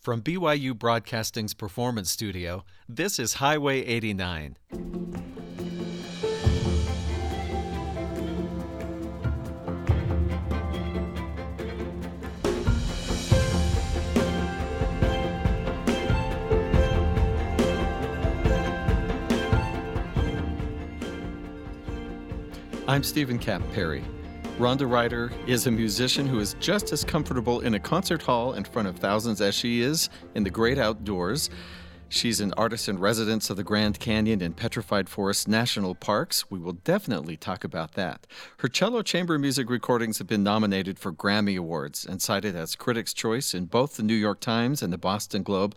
From BYU Broadcasting's Performance Studio, this is Highway 89. I'm Steven Kapp Perry. Rhonda Rider is a musician who is just as comfortable in a concert hall in front of thousands as she is in the great outdoors. She's an artist in residence of the Grand Canyon and Petrified Forest National Parks. We will definitely talk about that. Her cello chamber music recordings have been nominated for Grammy Awards and cited as Critics' Choice in both the New York Times and the Boston Globe.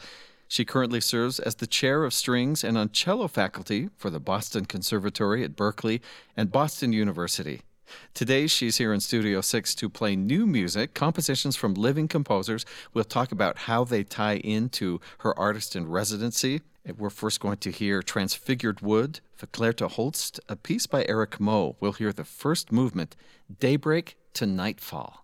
She currently serves as the chair of strings and on cello faculty for the Boston Conservatory at Berklee and Boston University. Today, she's here in Studio 6 to play new music, compositions from living composers. We'll talk about how they tie into her artist in residency. We're first going to hear Transfigured Wood, Verklärte Holz, a piece by Eric Moe. We'll hear the first movement, Daybreak to Nightfall.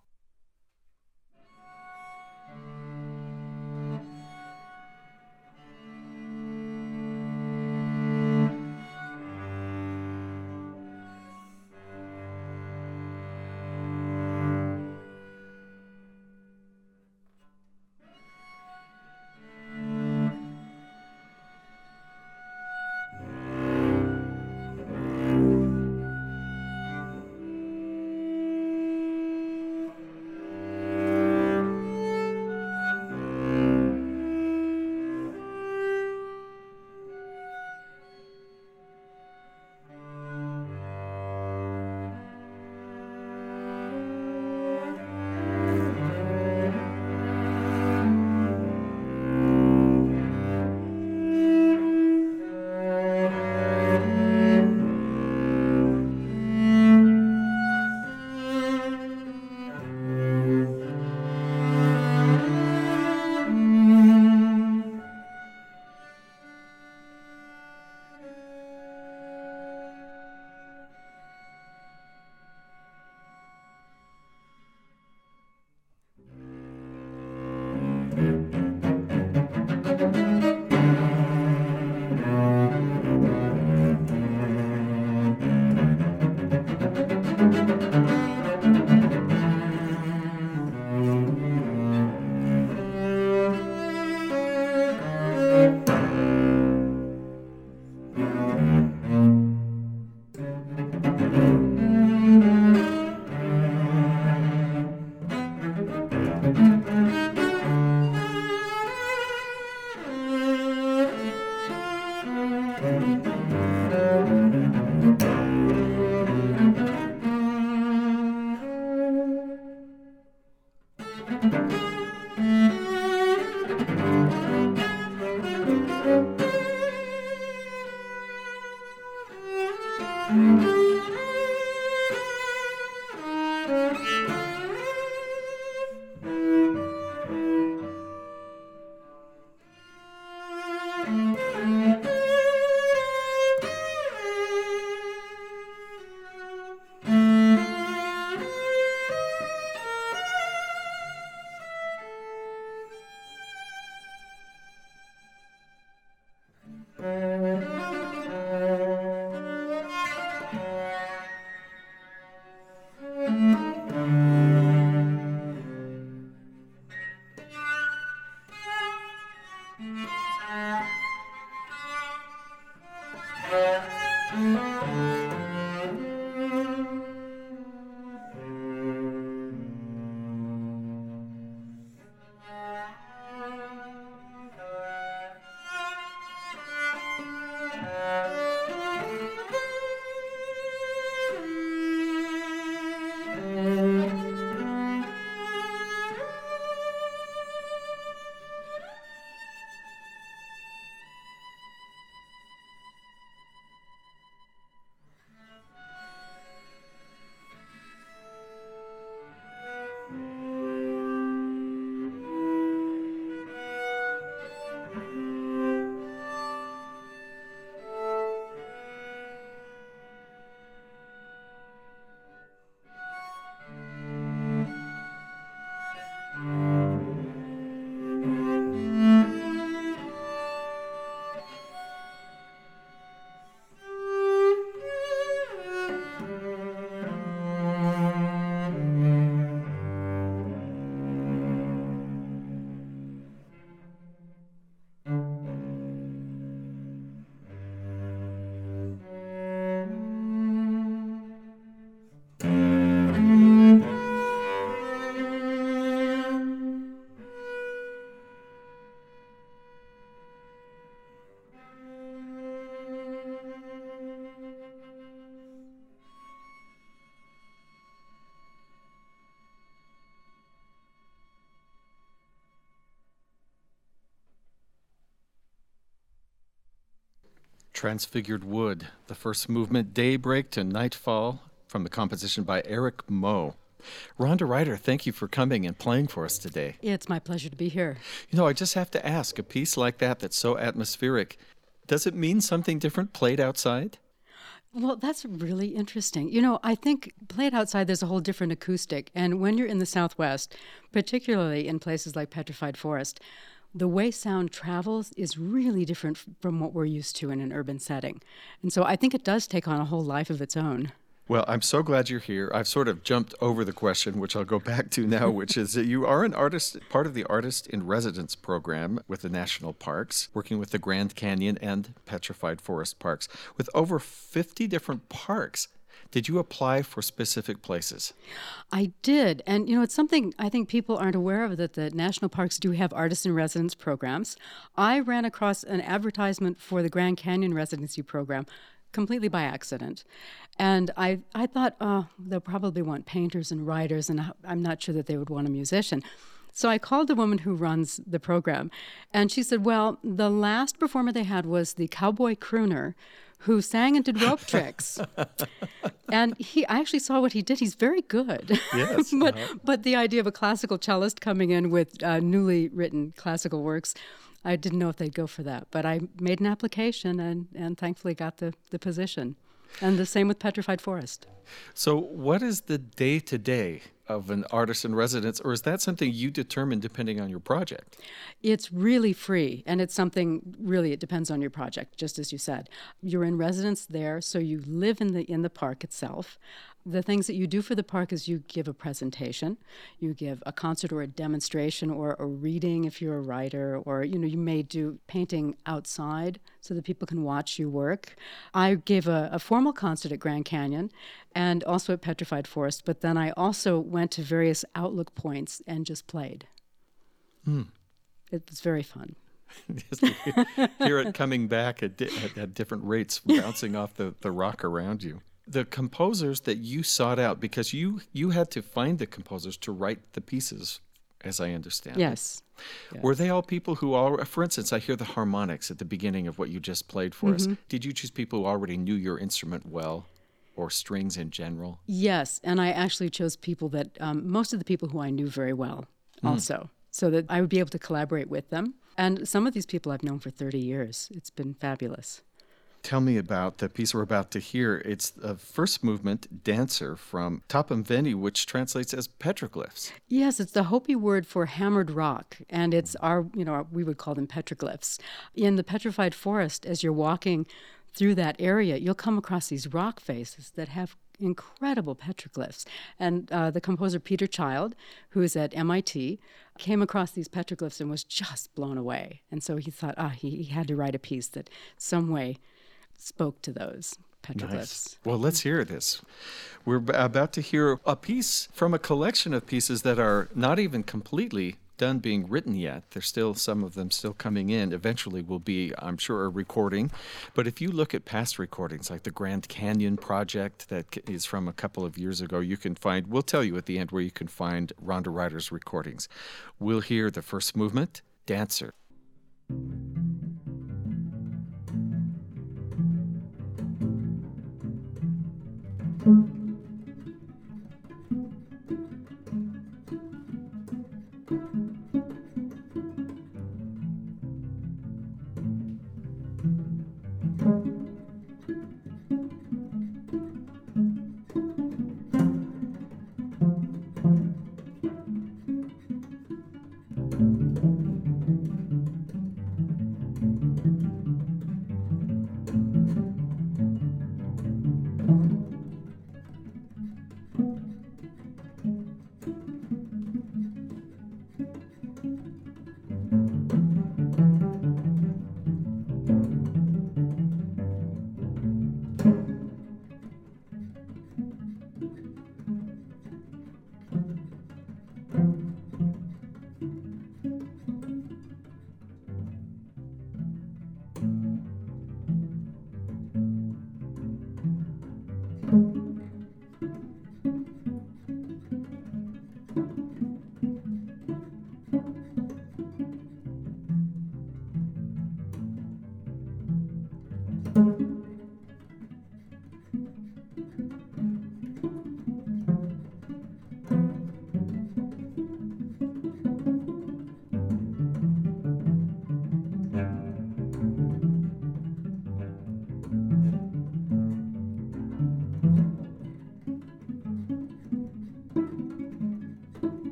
Música Transfigured Wood, the first movement, Daybreak to Nightfall, from the composition by Eric Moe. Rhonda Rider, thank you for coming and playing for us today. It's my pleasure to be here. You know, I just have to ask a piece like that that's so atmospheric, does it mean something different played outside? Well, that's really interesting. You know, I think played outside, there's a whole different acoustic. And when you're in the Southwest, particularly in places like Petrified Forest, the way sound travels is really different from what we're used to in an urban setting. And so I think it does take on a whole life of its own. Well, I'm so glad you're here. I've sort of jumped over the question, which I'll go back to now, which is that you are an artist, part of the Artist in Residence program with the National Parks, working with the Grand Canyon and Petrified Forest Parks. With over 50 different parks, did you apply for specific places? I did. And, you know, it's something I think people aren't aware of that the national parks do have artist in residence programs. I ran across an advertisement for the Grand Canyon residency program completely by accident. And I, I thought, oh, they'll probably want painters and writers, and I'm not sure that they would want a musician. So I called the woman who runs the program, and she said, Well, the last performer they had was the cowboy crooner who sang and did rope tricks. and he I actually saw what he did. He's very good. Yes. but uh-huh. but the idea of a classical cellist coming in with uh, newly written classical works I didn't know if they'd go for that, but I made an application and, and thankfully got the, the position. And the same with Petrified Forest. So, what is the day to day of an artist in residence, or is that something you determine depending on your project? It's really free, and it's something really it depends on your project, just as you said. You're in residence there, so you live in the in the park itself the things that you do for the park is you give a presentation, you give a concert or a demonstration or a reading if you're a writer, or you know you may do painting outside so that people can watch you work. I gave a, a formal concert at Grand Canyon and also at Petrified Forest, but then I also went to various outlook points and just played. Mm. It was very fun. hear it coming back at, di- at, at different rates, bouncing off the, the rock around you the composers that you sought out because you you had to find the composers to write the pieces as i understand yes, yes. were they all people who all for instance i hear the harmonics at the beginning of what you just played for mm-hmm. us did you choose people who already knew your instrument well or strings in general? Yes and i actually chose people that um, most of the people who i knew very well mm. also so that i would be able to collaborate with them. And some of these people i've known for 30 years. It's been fabulous Tell me about the piece we're about to hear. It's the first movement, Dancer, from Tutuveni, which translates as petroglyphs. Yes, it's the Hopi word for hammered rock, and it's our, you know, we would call them petroglyphs. In the petrified forest, as you're walking through that area, you'll come across these rock faces that have incredible petroglyphs. And uh, the composer Peter Child, who is at MIT, came across these petroglyphs and was just blown away. And so he thought, ah, he, he had to write a piece that some way spoke to those petroglyphs. Nice. Well, let's hear this. We're about to hear a piece from a collection of pieces that are not even completely done being written yet. There's still some of them still coming in. Eventually will be, I'm sure, a recording. But if you look at past recordings, like the Grand Canyon project that is from a couple of years ago, you can find, we'll tell you at the end where you can find Rhonda Rider's recordings. We'll hear the first movement, Dancer.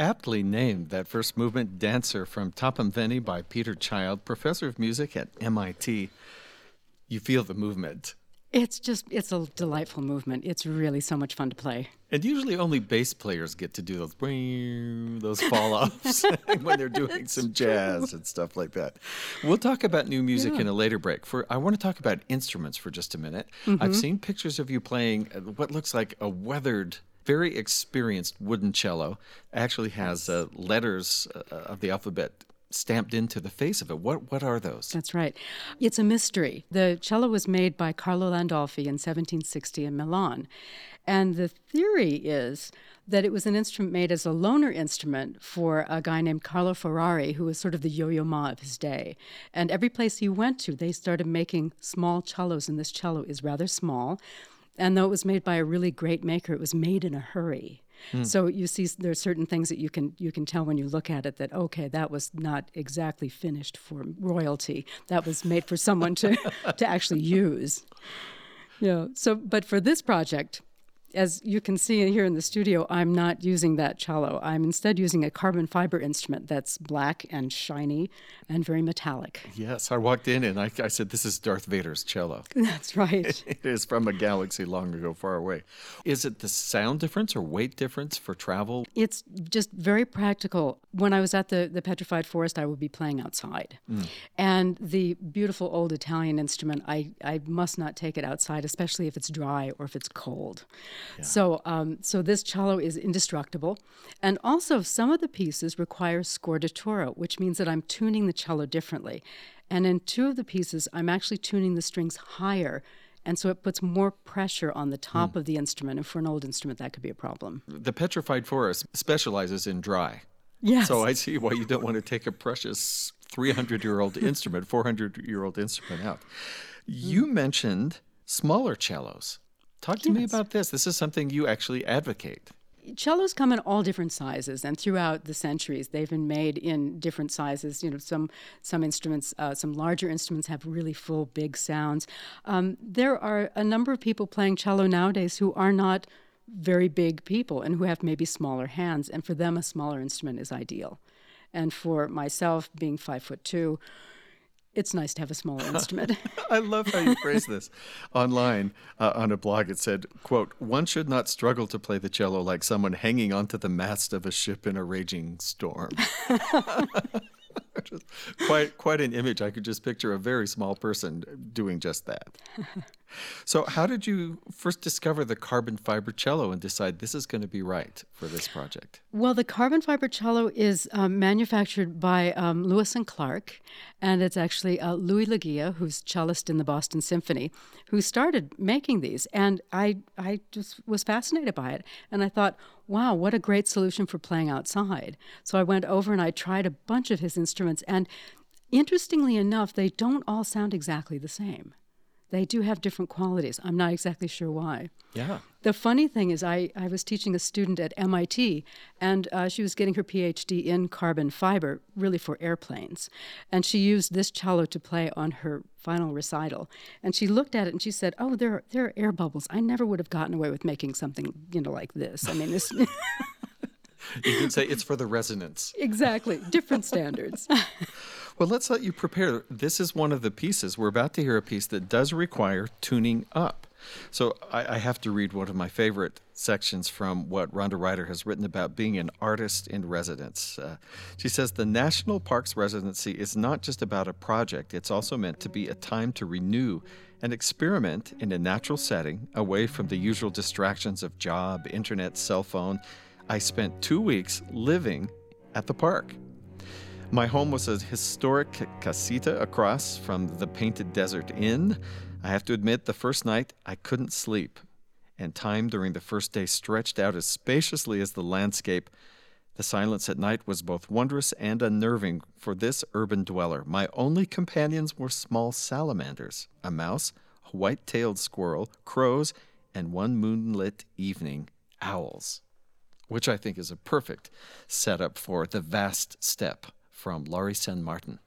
Aptly named that first movement, Dancer from Tutuveni by Peter Child, professor of music at MIT. You feel the movement. It's just, it's a delightful movement. It's really so much fun to play. And usually only bass players get to do those those fall offs when they're doing some jazz and stuff like that. We'll talk about new music yeah. in a later break. For I want to talk about instruments for just a minute. Mm-hmm. I've seen pictures of you playing what looks like a weathered very experienced wooden cello. Actually has uh, letters uh, of the alphabet stamped into the face of it. What what are those? That's right. It's a mystery. The cello was made by Carlo Landolfi in 1760 in Milan. And the theory is that it was an instrument made as a loaner instrument for a guy named Carlo Ferrari, who was sort of the yo-yo ma of his day. And every place he went to, they started making small cellos, and this cello is rather small. And though it was made by a really great maker, it was made in a hurry. Mm. So you see, there are certain things that you can you can tell when you look at it that okay, that was not exactly finished for royalty. That was made for someone to to actually use. Yeah. So, but for this project, as you can see here in the studio, I'm not using that cello. I'm instead using a carbon fiber instrument that's black and shiny and very metallic. Yes, I walked in and I, I said, This is Darth Vader's cello. That's right. it is from a galaxy long ago, far away. Is it the sound difference or weight difference for travel? It's just very practical. When I was at the, the Petrified Forest, I would be playing outside. Mm. And the beautiful old Italian instrument, I, I must not take it outside, especially if it's dry or if it's cold. So, um, so this cello is indestructible, and also some of the pieces require scordatura, which means that I'm tuning the cello differently. And in two of the pieces, I'm actually tuning the strings higher. And so it puts more pressure on the top mm. of the instrument. And for an old instrument, that could be a problem. The Petrified Forest specializes in dry. Yes. So I see why you don't want to take a precious 300 year old instrument, 400 year old instrument out. You mm. mentioned smaller cellos. Talk to yes. me about this. This is something you actually advocate. Cellos come in all different sizes, and throughout the centuries, they've been made in different sizes. You know, some some instruments, uh, some larger instruments have really full, big sounds. Um, there are a number of people playing cello nowadays who are not very big people and who have maybe smaller hands, and for them, a smaller instrument is ideal. And for myself, being five foot two, it's nice to have a smaller instrument. I love how you phrase this. Online uh, on a blog, it said, "quote One should not struggle to play the cello like someone hanging onto the mast of a ship in a raging storm." quite quite an image. I could just picture a very small person doing just that. So, how did you first discover the carbon fiber cello and decide this is going to be right for this project? Well, the carbon fiber cello is um, manufactured by um, Luis and Clark, and it's actually uh, Luis Leguia, who's cellist in the Boston Symphony, who started making these. And I, I just was fascinated by it, and I thought, wow, what a great solution for playing outside. So I went over and I tried a bunch of his instruments, and interestingly enough, they don't all sound exactly the same they do have different qualities. I'm not exactly sure why. Yeah. The funny thing is, I, I was teaching a student at MIT, and uh, she was getting her PhD in carbon fiber, really for airplanes. And she used this cello to play on her final recital. And she looked at it and she said, "Oh, there are, there are air bubbles. I never would have gotten away with making something you know like this. I mean, this." you could say it's for the resonance. Exactly, different standards. Well, let's let you prepare. This is one of the pieces. We're about to hear a piece that does require tuning up. So I, I, have to read one of my favorite sections from what Rhonda Rider has written about being an artist in residence. Uh, she says the National Parks residency is not just about a project, it's also meant to be a time to renew and experiment in a natural setting away from the usual distractions of job, internet, cell phone. I spent two weeks living at the park. My home was a historic casita across from the Painted Desert Inn. I have to admit, the first night I couldn't sleep, and time during the first day stretched out as spaciously as the landscape. The silence at night was both wondrous and unnerving for this urban dweller. My only companions were small salamanders, a mouse, a white tailed squirrel, crows, and one moonlit evening, owls, which I think is a perfect setup for the vast steppe from Laurie San Martin.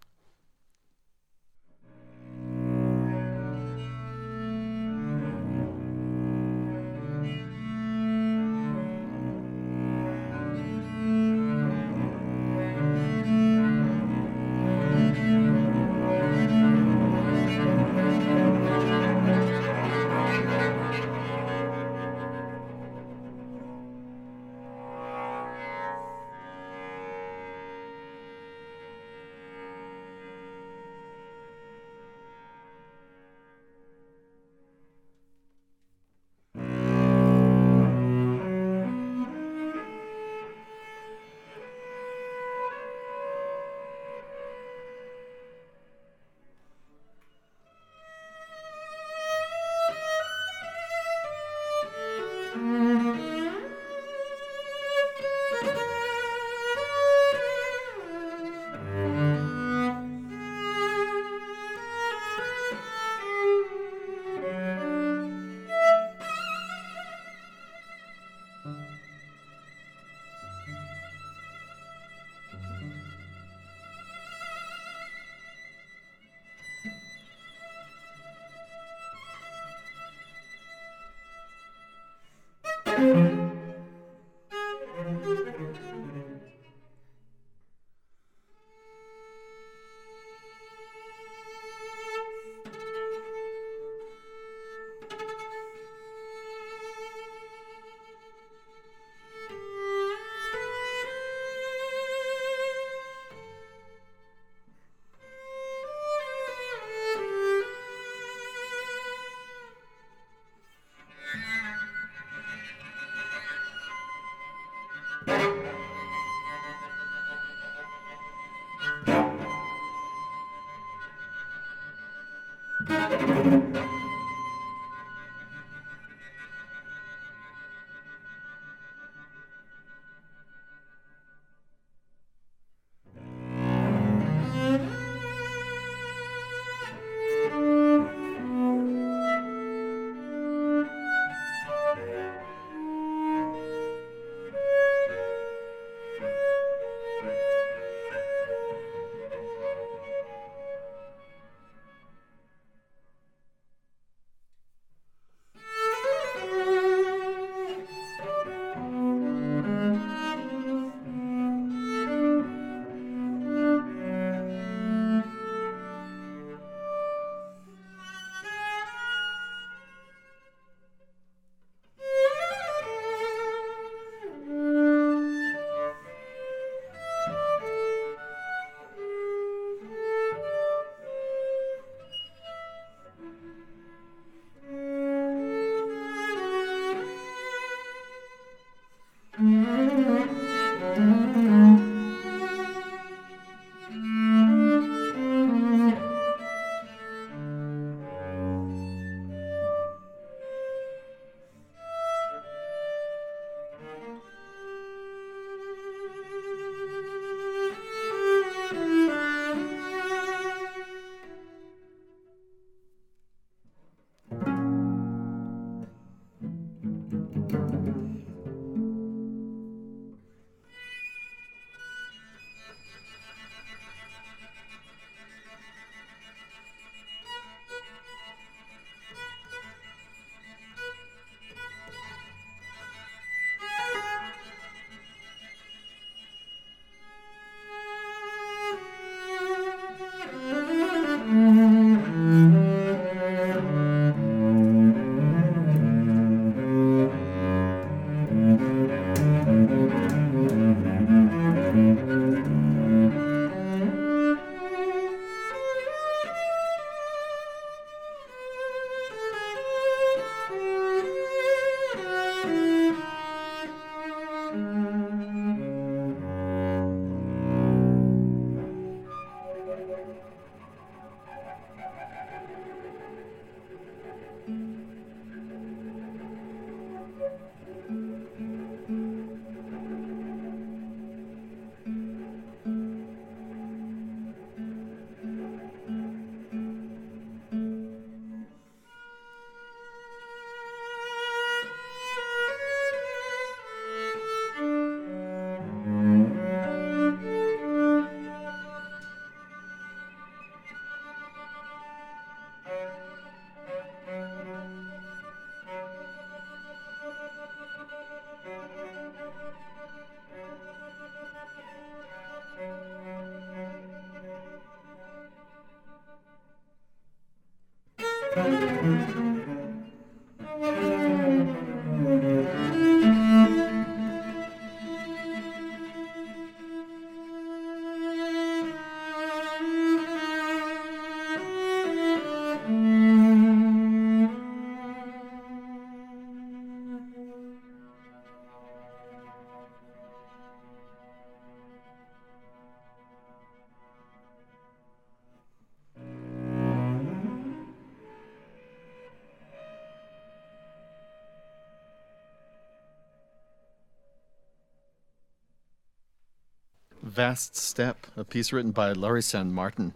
Vast Step, a piece written by Laurie San Martin.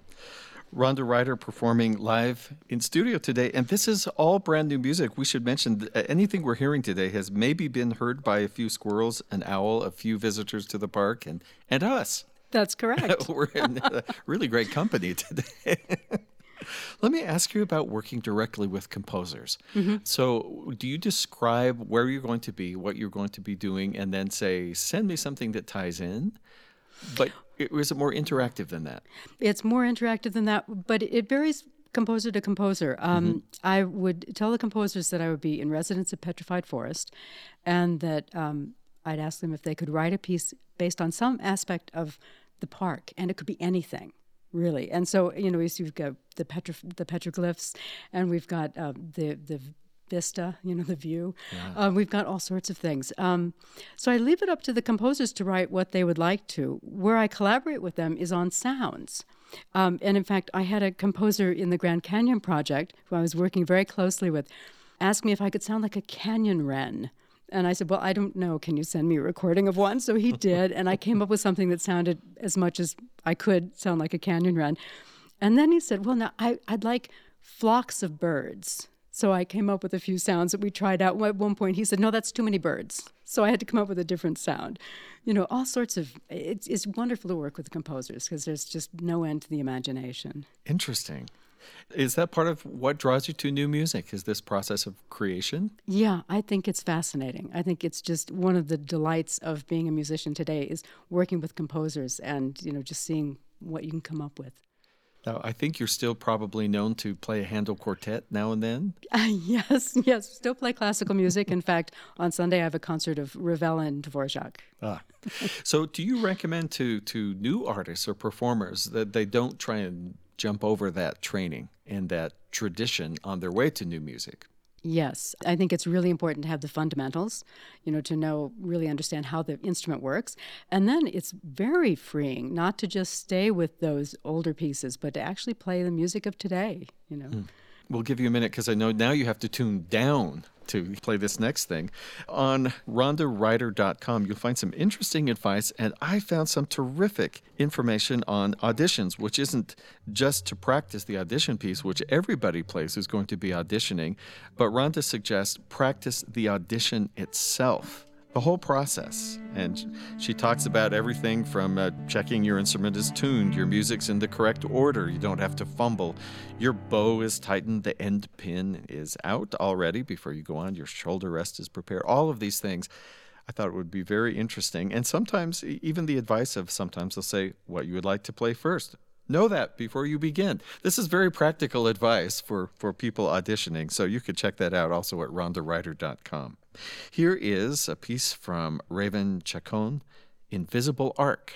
Rhonda Rider performing live in studio today. And this is all brand new music. We should mention anything we're hearing today has maybe been heard by a few squirrels, an owl, a few visitors to the park, and, and us. That's correct. we're in really great company today. Let me ask you about working directly with composers. Mm-hmm. So, do you describe where you're going to be, what you're going to be doing, and then say, send me something that ties in? But is it more interactive than that? It's more interactive than that, but it varies composer to composer. Um, mm-hmm. I would tell the composers that I would be in residence at Petrified Forest and that um, I'd ask them if they could write a piece based on some aspect of the park, and it could be anything really. And so, you know, we've got the petro- the petroglyphs, and we've got uh, the the vista, you know, the view. Yeah. Um, we've got all sorts of things. Um, so I leave it up to the composers to write what they would like to. Where I collaborate with them is on sounds. Um, and in fact, I had a composer in the Grand Canyon project who I was working very closely with ask me if I could sound like a canyon wren. And I said, Well, I don't know. Can you send me a recording of one? So he did. and I came up with something that sounded as much as I could sound like a canyon wren. And then he said, Well, now I, I'd like flocks of birds. So I came up with a few sounds that we tried out. At one point, he said, No, that's too many birds. So I had to come up with a different sound. You know, all sorts of, it's, it's wonderful to work with composers because there's just no end to the imagination. Interesting. Is that part of what draws you to new music? Is this process of creation? Yeah, I think it's fascinating. I think it's just one of the delights of being a musician today is working with composers and, you know, just seeing what you can come up with. Now, I think you're still probably known to play a Handel quartet now and then. Uh, yes, yes, still play classical music. In fact, on Sunday I have a concert of Ravel and Dvorak. Ah. so, do you recommend to to new artists or performers that they don't try and jump over that training and that tradition on their way to new music. Yes, I think it's really important to have the fundamentals, you know, to know, really understand how the instrument works. And then it's very freeing not to just stay with those older pieces, but to actually play the music of today, you know. Mm. We'll give you a minute because I know now you have to tune down to play this next thing. On rhondarider.com, you'll find some interesting advice, and I found some terrific information on auditions, which isn't just to practice the audition piece, which everybody plays who's going to be auditioning, but Rhonda suggests practice the audition itself the whole process. And she talks about everything from uh, checking your instrument is tuned, your music's in the correct order, you don't have to fumble, your bow is tightened, the end pin is out already before you go on, your shoulder rest is prepared, all of these things. I thought it would be very interesting. And sometimes, even the advice of sometimes they'll say what you would like to play first. Know that before you begin. This is very practical advice for, for people auditioning, so you could check that out also at rhondarider.com. Here is a piece from Raven Chacon, Invisible Ark.